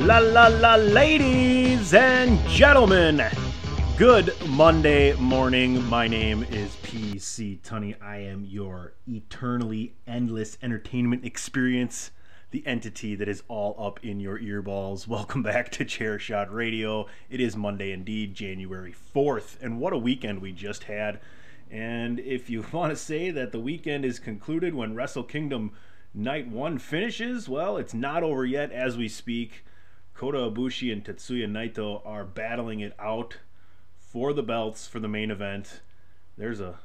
La la la, ladies and gentlemen. Good Monday morning. My name is PC Tunney. I am your eternally endless entertainment experience, the entity that is all up in your earballs. Welcome back to Chairshot Radio. It is Monday indeed, January 4th, and what a weekend we just had. And if you want to say that the weekend is concluded when Wrestle Kingdom Night 1 finishes, well, it's not over yet as we speak. Kota Ibushi and Tetsuya Naito are battling it out for the belts for the main event. There's a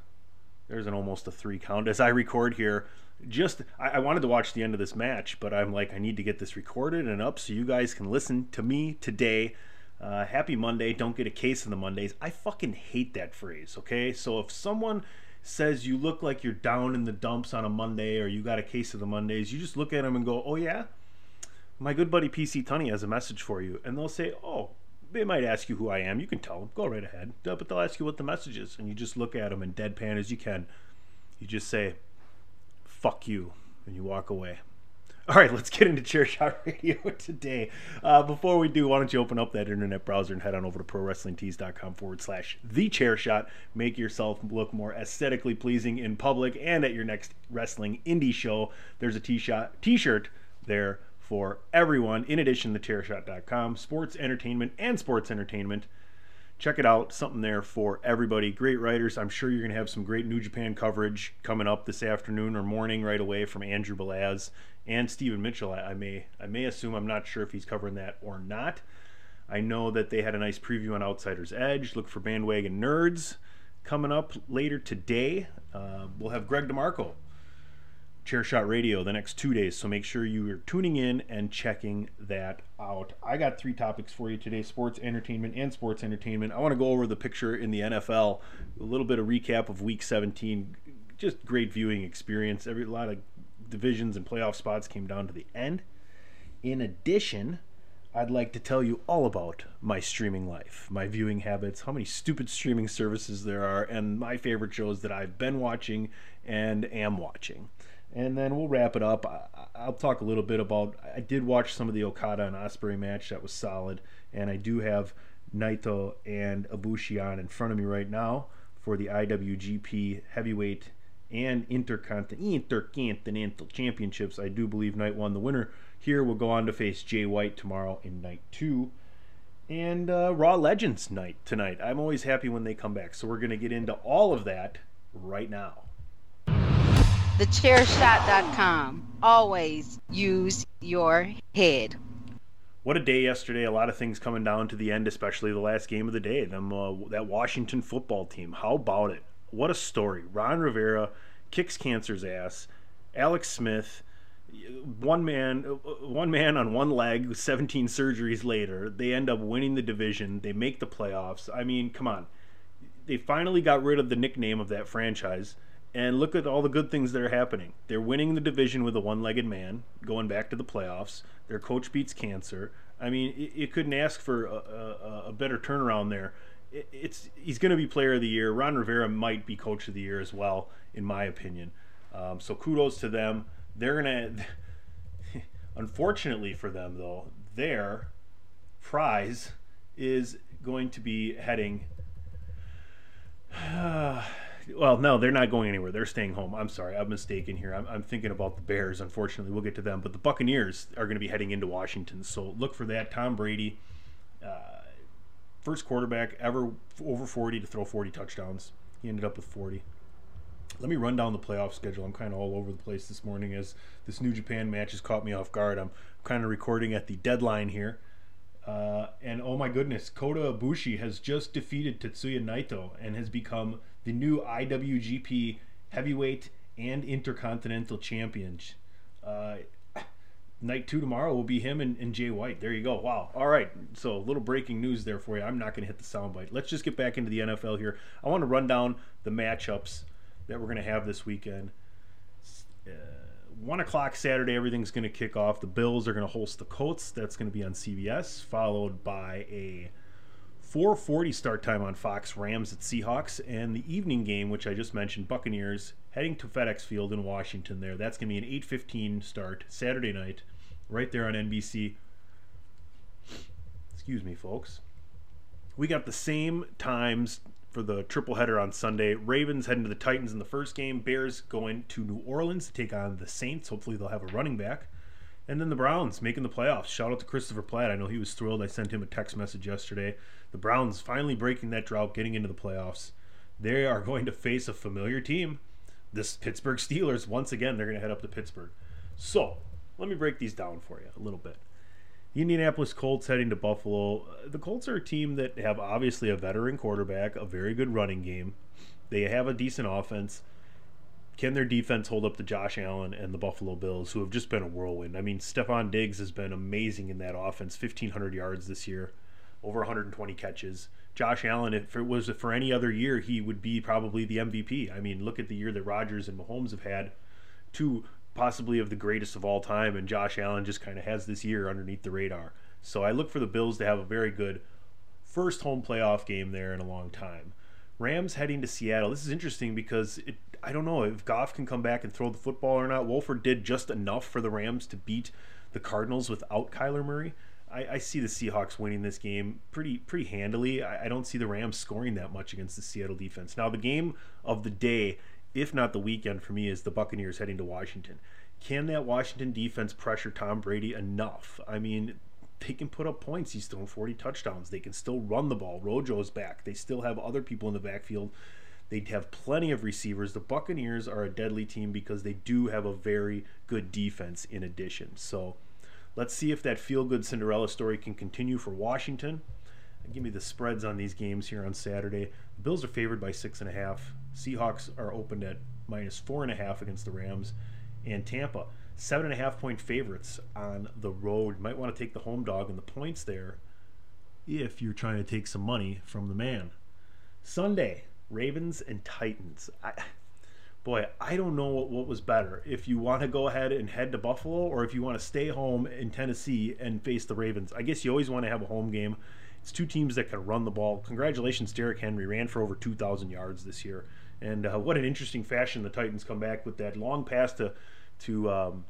there's an almost a three count as I record here. Just I, I wanted to watch the end of this match, but I'm like I need to get this recorded and up so you guys can listen to me today. Uh, happy Monday. Don't get a case of the Mondays. I fucking hate that phrase. Okay, so if someone says you look like you're down in the dumps on a Monday or you got a case of the Mondays, you just look at them and go, "Oh yeah." My good buddy PC Tunney has a message for you. And they'll say, oh, they might ask you who I am. You can tell them. Go right ahead. But they'll ask you what the message is. And you just look at them and deadpan as you can. You just say, fuck you. And you walk away. All right, let's get into Chairshot Radio today. Uh, before we do, why don't you open up that internet browser and head on over to prowrestlingtees.com forward slash the chair shot. Make yourself look more aesthetically pleasing in public and at your next wrestling indie show. There's a t-shirt there for everyone, in addition to chairshot.com, sports entertainment and sports entertainment. Check it out, something there for everybody. Great writers. I'm sure you're going to have some great New Japan coverage coming up this afternoon or morning right away from Andrew Balaz and Stephen Mitchell. I, I may I may assume I'm not sure if he's covering that or not. I know that they had a nice preview on Outsiders Edge. Look for Bandwagon Nerds coming up later today. Uh, we'll have Greg DeMarco Chairshot Radio the next two days. So make sure you are tuning in and checking that out. I got three topics for you today sports entertainment and sports entertainment. I want to go over the picture in the NFL, a little bit of recap of week 17. Just great viewing experience. Every a lot of divisions and playoff spots came down to the end. In addition, I'd like to tell you all about my streaming life, my viewing habits, how many stupid streaming services there are, and my favorite shows that I've been watching and am watching and then we'll wrap it up. I, will talk a little bit about. I did watch some of the Okada and Ospreay match that was solid, and I do have Naito and Ibushi on in front of me right now for the IWGP Heavyweight and Intercontinental Championships. I do believe Night One, the winner here, will go on to face Jay White tomorrow in Night Two. And uh, Raw Legends night tonight. I'm always happy when they come back. So we're going to get into all of that right now. TheChairShot.com. Always use your head. What a day yesterday! A lot of things coming down to the end, especially the last game of the day. Them uh, that Washington football team. How about it? What a story! Ron Rivera kicks cancer's ass. Alex Smith, one man, one man on one leg. 17 surgeries later, they end up winning the division. They make the playoffs. I mean, come on. They finally got rid of the nickname of that franchise and look at all the good things that are happening. They're winning the division with a one-legged man, going back to the playoffs. Their coach beats cancer. I mean, you couldn't ask for a, a, a better turnaround there. It's he's going to be player of the year. Ron Rivera might be coach of the year as well, in my opinion. Um, so kudos to them. They're gonna. Unfortunately for them, though, their prize is going to be heading. well, no, they're not going anywhere. They're staying home. I'm sorry, I'm mistaken here. I'm, I'm, thinking about the Bears. Unfortunately, we'll get to them. But the Buccaneers are going to be heading into Washington. So look for that. Tom Brady, uh, first quarterback ever over 40 to throw 40 touchdowns. He ended up with 40. Let me run down the playoff schedule. I'm kind of all over the place this morning as this New Japan match has caught me off guard. I'm kind of recording at the deadline here. Uh, and oh my goodness, Kota Ibushi has just defeated Tetsuya Naito and has become the new IWGP Heavyweight and Intercontinental Champions. Uh, night two tomorrow will be him and, and Jay White. There you go. Wow. All right. So a little breaking news there for you. I'm not going to hit the soundbite. Let's just get back into the NFL here. I want to run down the matchups that we're going to have this weekend. Uh, one o'clock Saturday, everything's going to kick off. The Bills are going to host the Colts. That's going to be on CBS, followed by a 4:40 start time on Fox. Rams at Seahawks, and the evening game, which I just mentioned, Buccaneers heading to FedEx Field in Washington. There, that's going to be an 8:15 start Saturday night, right there on NBC. Excuse me, folks. We got the same times for the triple header on Sunday. Ravens heading to the Titans in the first game. Bears going to New Orleans to take on the Saints. Hopefully, they'll have a running back. And then the Browns making the playoffs. Shout out to Christopher Platt. I know he was thrilled. I sent him a text message yesterday. The Browns finally breaking that drought, getting into the playoffs. They are going to face a familiar team, this Pittsburgh Steelers. Once again, they're going to head up to Pittsburgh. So, let me break these down for you a little bit. The Indianapolis Colts heading to Buffalo. Uh, the Colts are a team that have obviously a veteran quarterback, a very good running game. They have a decent offense. Can their defense hold up to Josh Allen and the Buffalo Bills, who have just been a whirlwind? I mean, Stefon Diggs has been amazing in that offense 1,500 yards this year, over 120 catches. Josh Allen, if it was for any other year, he would be probably the MVP. I mean, look at the year that Rodgers and Mahomes have had. Two possibly of the greatest of all time, and Josh Allen just kind of has this year underneath the radar. So I look for the Bills to have a very good first home playoff game there in a long time. Rams heading to Seattle. This is interesting because it, I don't know if Goff can come back and throw the football or not. Wolford did just enough for the Rams to beat the Cardinals without Kyler Murray. I, I see the Seahawks winning this game pretty pretty handily. I, I don't see the Rams scoring that much against the Seattle defense. Now the game of the day if not the weekend for me, is the Buccaneers heading to Washington. Can that Washington defense pressure Tom Brady enough? I mean, they can put up points. He's throwing 40 touchdowns. They can still run the ball. Rojo's back. They still have other people in the backfield. They have plenty of receivers. The Buccaneers are a deadly team because they do have a very good defense in addition. So let's see if that feel good Cinderella story can continue for Washington. Give me the spreads on these games here on Saturday. The Bills are favored by six and a half. Seahawks are opened at minus four and a half against the Rams, and Tampa seven and a half point favorites on the road. Might want to take the home dog and the points there if you're trying to take some money from the man. Sunday, Ravens and Titans. I, boy, I don't know what, what was better. If you want to go ahead and head to Buffalo, or if you want to stay home in Tennessee and face the Ravens. I guess you always want to have a home game. It's two teams that can run the ball. Congratulations, Derrick Henry ran for over 2,000 yards this year, and uh, what an interesting fashion the Titans come back with that long pass to to, um,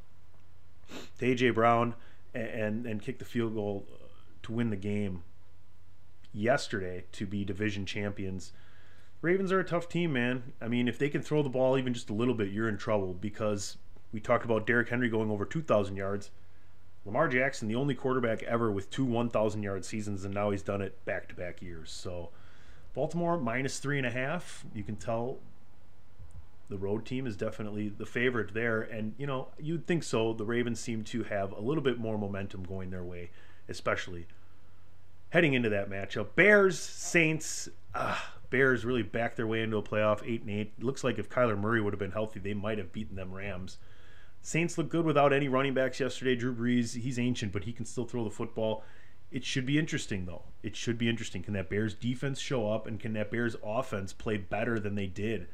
to AJ Brown and and kick the field goal to win the game yesterday to be division champions. Ravens are a tough team, man. I mean, if they can throw the ball even just a little bit, you're in trouble because we talked about Derrick Henry going over 2,000 yards. Lamar Jackson, the only quarterback ever with two 1,000 yard seasons, and now he's done it back to back years. So, Baltimore minus three and a half. You can tell the road team is definitely the favorite there. And, you know, you'd think so. The Ravens seem to have a little bit more momentum going their way, especially heading into that matchup. Bears, Saints. Uh, Bears really backed their way into a playoff, eight and eight. Looks like if Kyler Murray would have been healthy, they might have beaten them Rams. Saints look good without any running backs yesterday. Drew Brees, he's ancient, but he can still throw the football. It should be interesting, though. It should be interesting. Can that Bears defense show up, and can that Bears offense play better than they did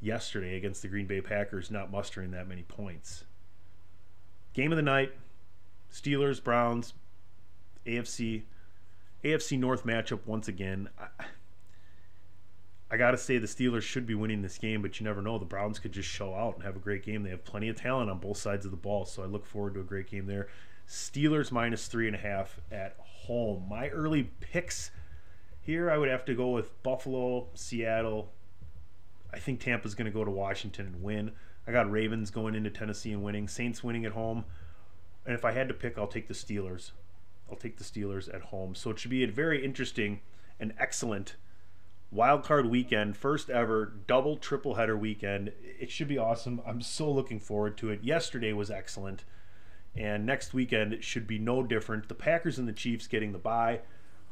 yesterday against the Green Bay Packers, not mustering that many points? Game of the night Steelers, Browns, AFC. AFC North matchup once again. I, I got to say the Steelers should be winning this game, but you never know. The Browns could just show out and have a great game. They have plenty of talent on both sides of the ball, so I look forward to a great game there. Steelers minus three and a half at home. My early picks here, I would have to go with Buffalo, Seattle. I think Tampa's going to go to Washington and win. I got Ravens going into Tennessee and winning, Saints winning at home. And if I had to pick, I'll take the Steelers. I'll take the Steelers at home. So it should be a very interesting and excellent wild card weekend, first ever double triple header weekend. It should be awesome. I'm so looking forward to it. Yesterday was excellent, and next weekend it should be no different. The Packers and the Chiefs getting the bye.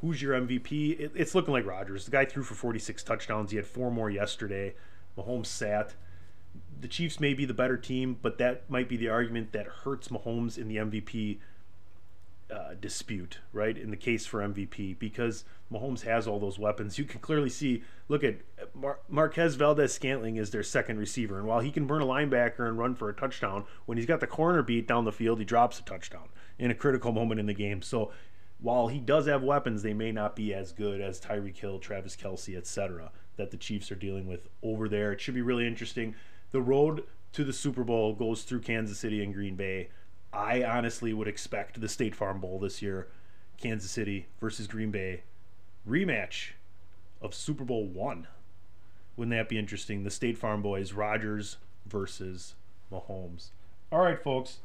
Who's your MVP? It, it's looking like Rodgers. The guy threw for 46 touchdowns. He had four more yesterday. Mahomes sat. the Chiefs may be the better team, but that might be the argument that hurts Mahomes in the MVP uh, dispute, right? In the case for MVP, because Mahomes has all those weapons. You can clearly see. Look at Mar- Marquez Valdes Scantling is their second receiver, and while he can burn a linebacker and run for a touchdown, when he's got the corner beat down the field, he drops a touchdown in a critical moment in the game. So while he does have weapons, they may not be as good as Tyreek Hill, Travis Kelce, etc. that the Chiefs are dealing with over there. It should be really interesting. The road to the Super Bowl goes through Kansas City and Green Bay. I honestly would expect the State Farm Bowl this year, Kansas City versus Green Bay, rematch of Super Bowl one. Wouldn't that be interesting? The State Farm Boys, Rodgers versus Mahomes. All right, folks.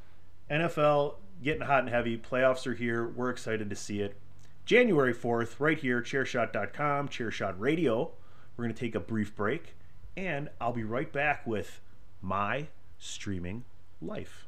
NFL getting hot and heavy. Playoffs are here. We're excited to see it. January 4th, right here, chairshot.com, chairshot radio. We're going to take a brief break, and I'll be right back with my streaming life.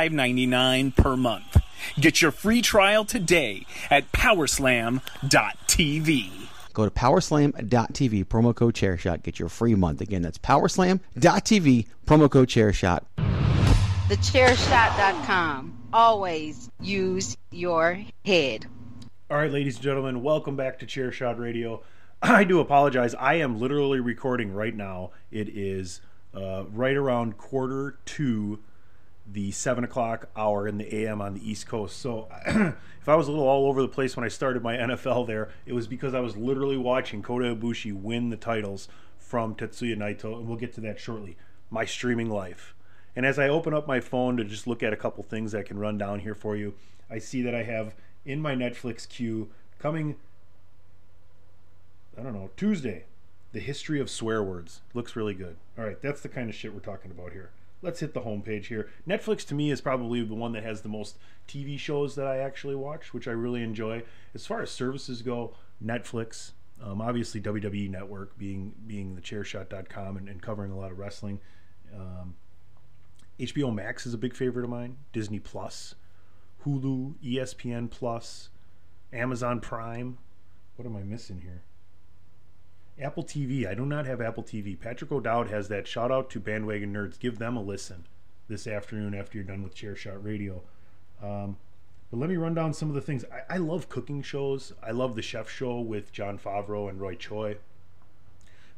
$5.99 per month. Get your free trial today at powerslam.tv. Go to powerslam.tv, promo code chairshot, get your free month. Again, that's powerslam.tv, promo code chairshot. Thechairshot.com. Always use your head. All right, ladies and gentlemen, welcome back to Chairshot Radio. I do apologize. I am literally recording right now. It is uh, right around quarter to the seven o'clock hour in the AM on the East Coast. So if I was a little all over the place when I started my NFL there, it was because I was literally watching Kota Ibushi win the titles from Tetsuya Naito, and we'll get to that shortly. My streaming life. And as I open up my phone to just look at a couple things that I can run down here for you, I see that I have in my Netflix queue coming I don't know, Tuesday, the history of swear words. Looks really good. All right, that's the kind of shit we're talking about here. Let's hit the homepage here. Netflix to me is probably the one that has the most TV shows that I actually watch, which I really enjoy. As far as services go, Netflix, um, obviously WWE Network being being the chairshot.com and, and covering a lot of wrestling. Um, HBO Max is a big favorite of mine. Disney Plus, Hulu, ESPN Plus, Amazon Prime. What am I missing here? Apple TV. I do not have Apple TV. Patrick O'Dowd has that. Shout out to Bandwagon Nerds. Give them a listen this afternoon after you're done with Chairshot Radio. Um, but let me run down some of the things. I, I, love cooking shows. I love the Chef Show with Jon Favreau and Roy Choi.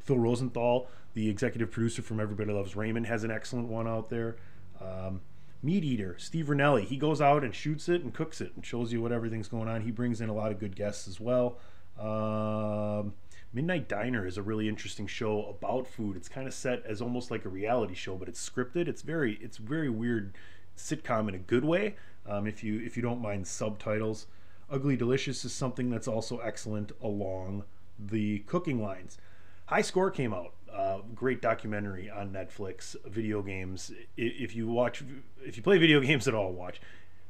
Phil Rosenthal, the executive producer from Everybody Loves Raymond, has an excellent one out there. Um, Meat Eater, Steve Rinella. He goes out and shoots it and cooks it and shows you what everything's going on. He brings in a lot of good guests as well. Um, Midnight Diner is a really interesting show about food. It's kind of set as almost like a reality show, but it's scripted. It's very it's very weird sitcom in a good way. Um, if you if you don't mind subtitles, Ugly Delicious is something that's also excellent along the cooking lines. High Score came out. Uh, great documentary on Netflix. Video games. If you watch, if you play video games at all, watch.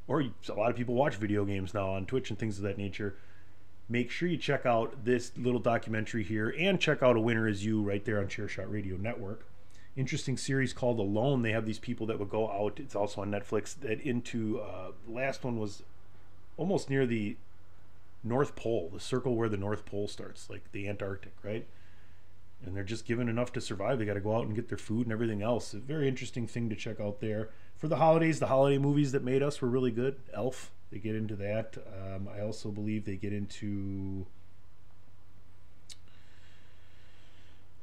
Or a lot of people watch video games now on Twitch and things of that nature make sure you check out this little documentary here and check out A Winner Is You right there on Chairshot Radio Network. Interesting series called Alone. They have these people that would go out. It's also on Netflix. That into uh, last one was almost near the North Pole, the circle where the North Pole starts, like the Antarctic, right? And they're just given enough to survive. They got to go out and get their food and everything else. A very interesting thing to check out there. For the holidays, the holiday movies that made us were really good. Elf, they get into that. Um, I also believe they get into.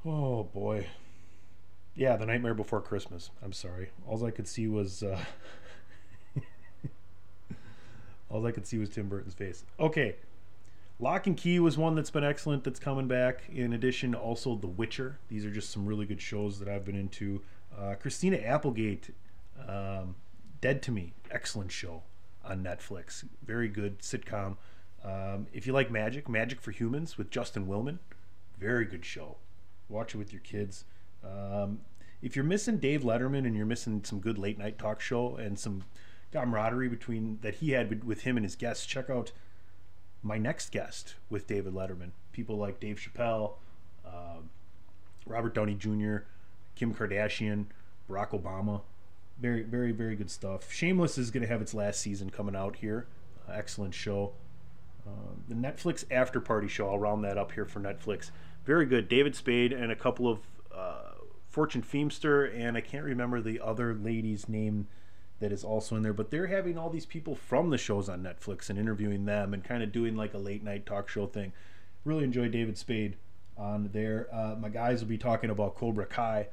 Oh boy. Yeah, The Nightmare Before Christmas. I'm sorry. All I could see was. Uh, all I could see was Tim Burton's face. Okay. Locke and Key was one that's been excellent that's coming back. In addition, also The Witcher. These are just some really good shows that I've been into. Uh, Christina Applegate, um, Dead to Me, excellent show on Netflix. Very good sitcom. Um, if you like Magic, Magic for Humans with Justin Willman, very good show. Watch it with your kids. Um, if you're missing Dave Letterman and you're missing some good late night talk show and some camaraderie between that he had with him and his guests, check out my next guest with David Letterman. People like Dave Chappelle, uh, Robert Downey Jr., Kim Kardashian, Barack Obama. Very, very, very good stuff. Shameless is going to have its last season coming out here. Uh, excellent show. Uh, the Netflix After Party show, I'll round that up here for Netflix. Very good. David Spade and a couple of uh, Fortune Feimster, and I can't remember the other lady's name that is also in there, but they're having all these people from the shows on Netflix and interviewing them and kind of doing like a late night talk show thing. Really enjoy David Spade on there. Uh, my guys will be talking about Cobra Kai.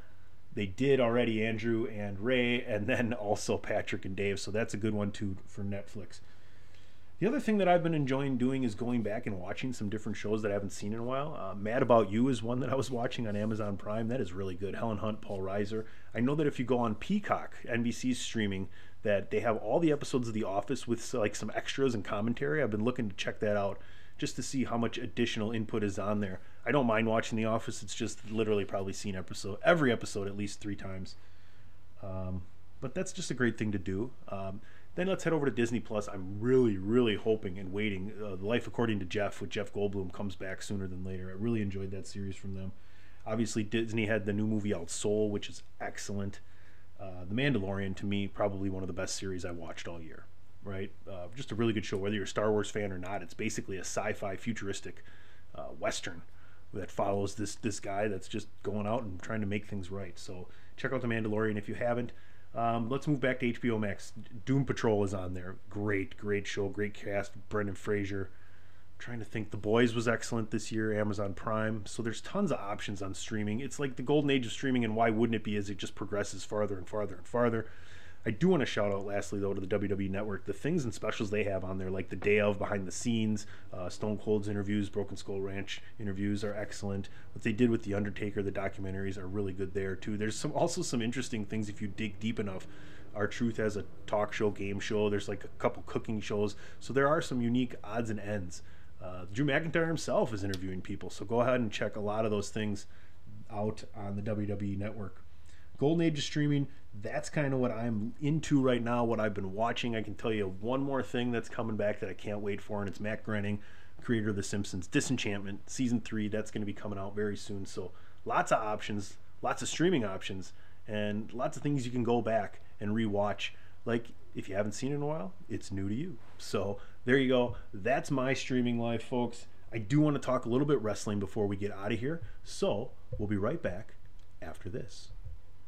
They did already Andrew and Ray, and then also Patrick and Dave. So that's a good one too for Netflix. The other thing that I've been enjoying doing is going back and watching some different shows that I haven't seen in a while. Uh, Mad About You is one that I was watching on Amazon Prime. That is really good. Helen Hunt, Paul Reiser. I know that if you go on Peacock, NBC's streaming, that they have all the episodes of The Office with like some extras and commentary. I've been looking to check that out just to see how much additional input is on there. I don't mind watching The Office. It's just literally probably seen episode every episode at least three times. Um, but that's just a great thing to do. Um, then let's head over to Disney Plus. I'm really, really hoping and waiting. Uh, Life According to Jeff with Jeff Goldblum comes back sooner than later. I really enjoyed that series from them. Obviously, Disney had the new movie out, Soul, which is excellent. Uh, the Mandalorian, to me, probably one of the best series I watched all year. Right, uh, just a really good show. Whether you're a Star Wars fan or not, it's basically a sci-fi, futuristic uh, western that follows this this guy that's just going out and trying to make things right. So check out the Mandalorian if you haven't. Um, let's move back to HBO Max. Doom Patrol is on there. Great, great show, great cast. Brendan Fraser. trying to think. The Boys was excellent this year. Amazon Prime. So there's tons of options on streaming. It's like the golden age of streaming, and why wouldn't it be? As it just progresses farther and farther and farther. I do want to shout out, lastly, though, to the WWE Network. The things and specials they have on there, like the day of behind the scenes, uh, Stone Cold's interviews, Broken Skull Ranch interviews are excellent. What they did with The Undertaker, the documentaries are really good there, too. There's some also some interesting things if you dig deep enough. R-Truth has a talk show, game show. There's like a couple cooking shows. So there are some unique odds and ends. Uh, Drew McIntyre himself is interviewing people. So go ahead and check a lot of those things out on the WWE Network. Golden Age of streaming, that's kind of what I'm into right now, what I've been watching. I can tell you one more thing that's coming back that I can't wait for, and it's Matt Groening, creator of The Simpsons. Disenchantment, season three, that's going to be coming out very soon. So lots of options, lots of streaming options, and lots of things you can go back and rewatch. Like if you haven't seen it in a while, it's new to you. So there you go. That's my streaming life, folks. I do want to talk a little bit wrestling before we get out of here. So we'll be right back after this.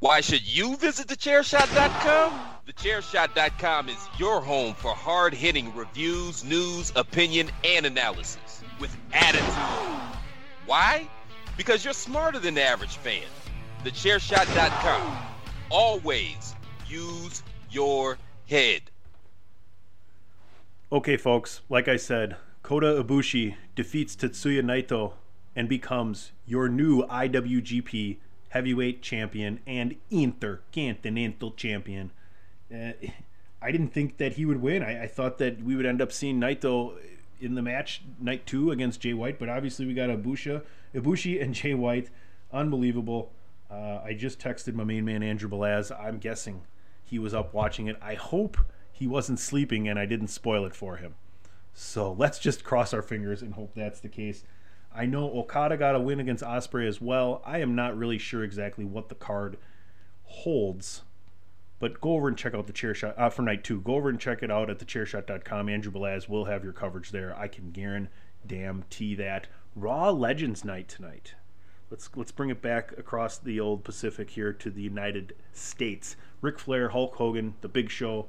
Why should you visit thechairshot.com? Thechairshot.com is your home for hard hitting reviews, news, opinion, and analysis with attitude. Why? Because you're smarter than the average fan. Thechairshot.com. Always use your head. Okay, folks, like I said, Kota Ibushi defeats Tetsuya Naito and becomes your new IWGP heavyweight champion and intercontinental champion. Uh, I didn't think that he would win. I, I, thought that we would end up seeing Naito in the match night two against Jay White, but obviously we got Ibushi, Ibushi and Jay White. Unbelievable. Uh, I just texted my main man Andrew Balaz. I'm guessing he was up watching it. I hope he wasn't sleeping and I didn't spoil it for him. So let's just cross our fingers and hope that's the case. I know Okada got a win against Ospreay as well. I am not really sure exactly what the card holds, but go over and check out the chair shot uh, for night two. Go over and check it out at thechairshot.com. Andrew Balaz will have your coverage there. I can guarantee that. Raw Legends night tonight. Let's let's bring it back across the old Pacific here to the United States. Ric Flair, Hulk Hogan, The Big Show,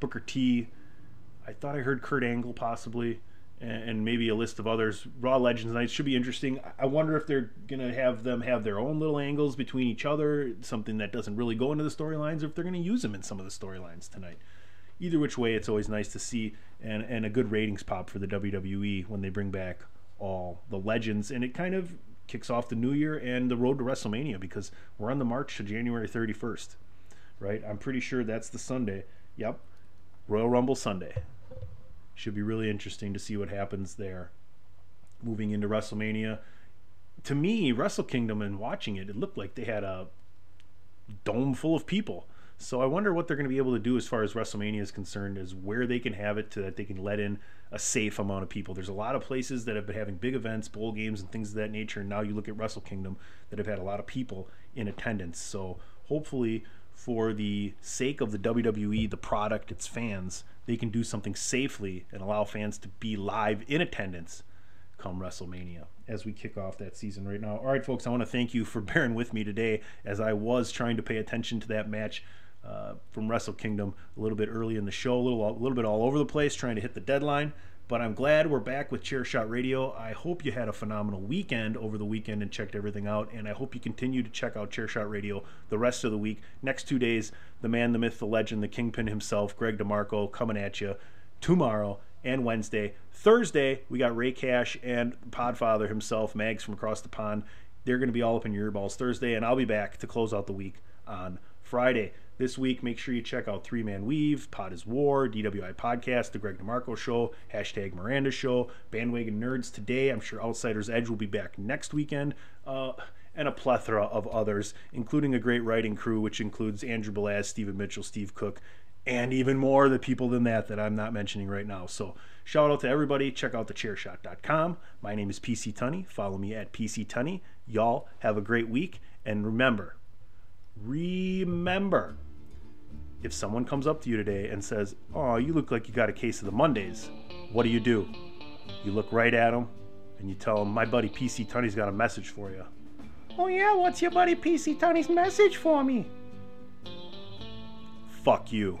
Booker T. I thought I heard Kurt Angle possibly and maybe a list of others. Raw Legends Night should be interesting. I wonder if they're gonna have them have their own little angles between each other, something that doesn't really go into the storylines, or if they're gonna use them in some of the storylines tonight. Either which way, it's always nice to see and and a good ratings pop for the WWE when they bring back all the legends, and it kind of kicks off the new year and the road to WrestleMania because we're on the march to January 31st, right? I'm pretty sure that's the Sunday. Yep, Royal Rumble Sunday. Should be really interesting to see what happens there. Moving into WrestleMania. To me, Wrestle Kingdom and watching it, it looked like they had a dome full of people. So I wonder what they're going to be able to do as far as WrestleMania is concerned, is where they can have it to that they can let in a safe amount of people. There's a lot of places that have been having big events, bowl games, and things of that nature. And now you look at Wrestle Kingdom that have had a lot of people in attendance. So hopefully, for the sake of the WWE, the product, its fans, they can do something safely and allow fans to be live in attendance come WrestleMania as we kick off that season right now. All right, folks, I want to thank you for bearing with me today as I was trying to pay attention to that match. Uh, from Wrestle Kingdom a little bit early in the show, a little, a little bit all over the place, trying to hit the deadline. But I'm glad we're back with Chairshot Radio. I hope you had a phenomenal weekend over the weekend and checked everything out. And I hope you continue to check out Chairshot Radio the rest of the week. Next two days, the man, the myth, the legend, the kingpin himself, Greg DeMarco, coming at you tomorrow and Wednesday. Thursday, we got Ray Cash and Podfather himself, Mags from across the pond. They're going to be all up in your earballs Thursday, and I'll be back to close out the week on Friday. This week, make sure you check out Three Man Weave, Pod is War, DWI Podcast, The Greg DeMarco Show, Hashtag Miranda Show, Bandwagon Nerds today. I'm sure Outsiders Edge will be back next weekend. Uh, and a plethora of others, including a great writing crew, which includes Andrew Balaz, Stephen Mitchell, Steve Cook, and even more the people than that that I'm not mentioning right now. So shout out to everybody. Check out thechairshot.com. My name is PC Tunney. Follow me at PC Tunney. Y'all have a great week. And remember, remember, if someone comes up to you today and says, Oh, you look like you got a case of the Mondays, what do you do? You look right at them and you tell them, My buddy PC Tunney's got a message for you. Oh, yeah, what's your buddy PC Tunney's message for me? Fuck you.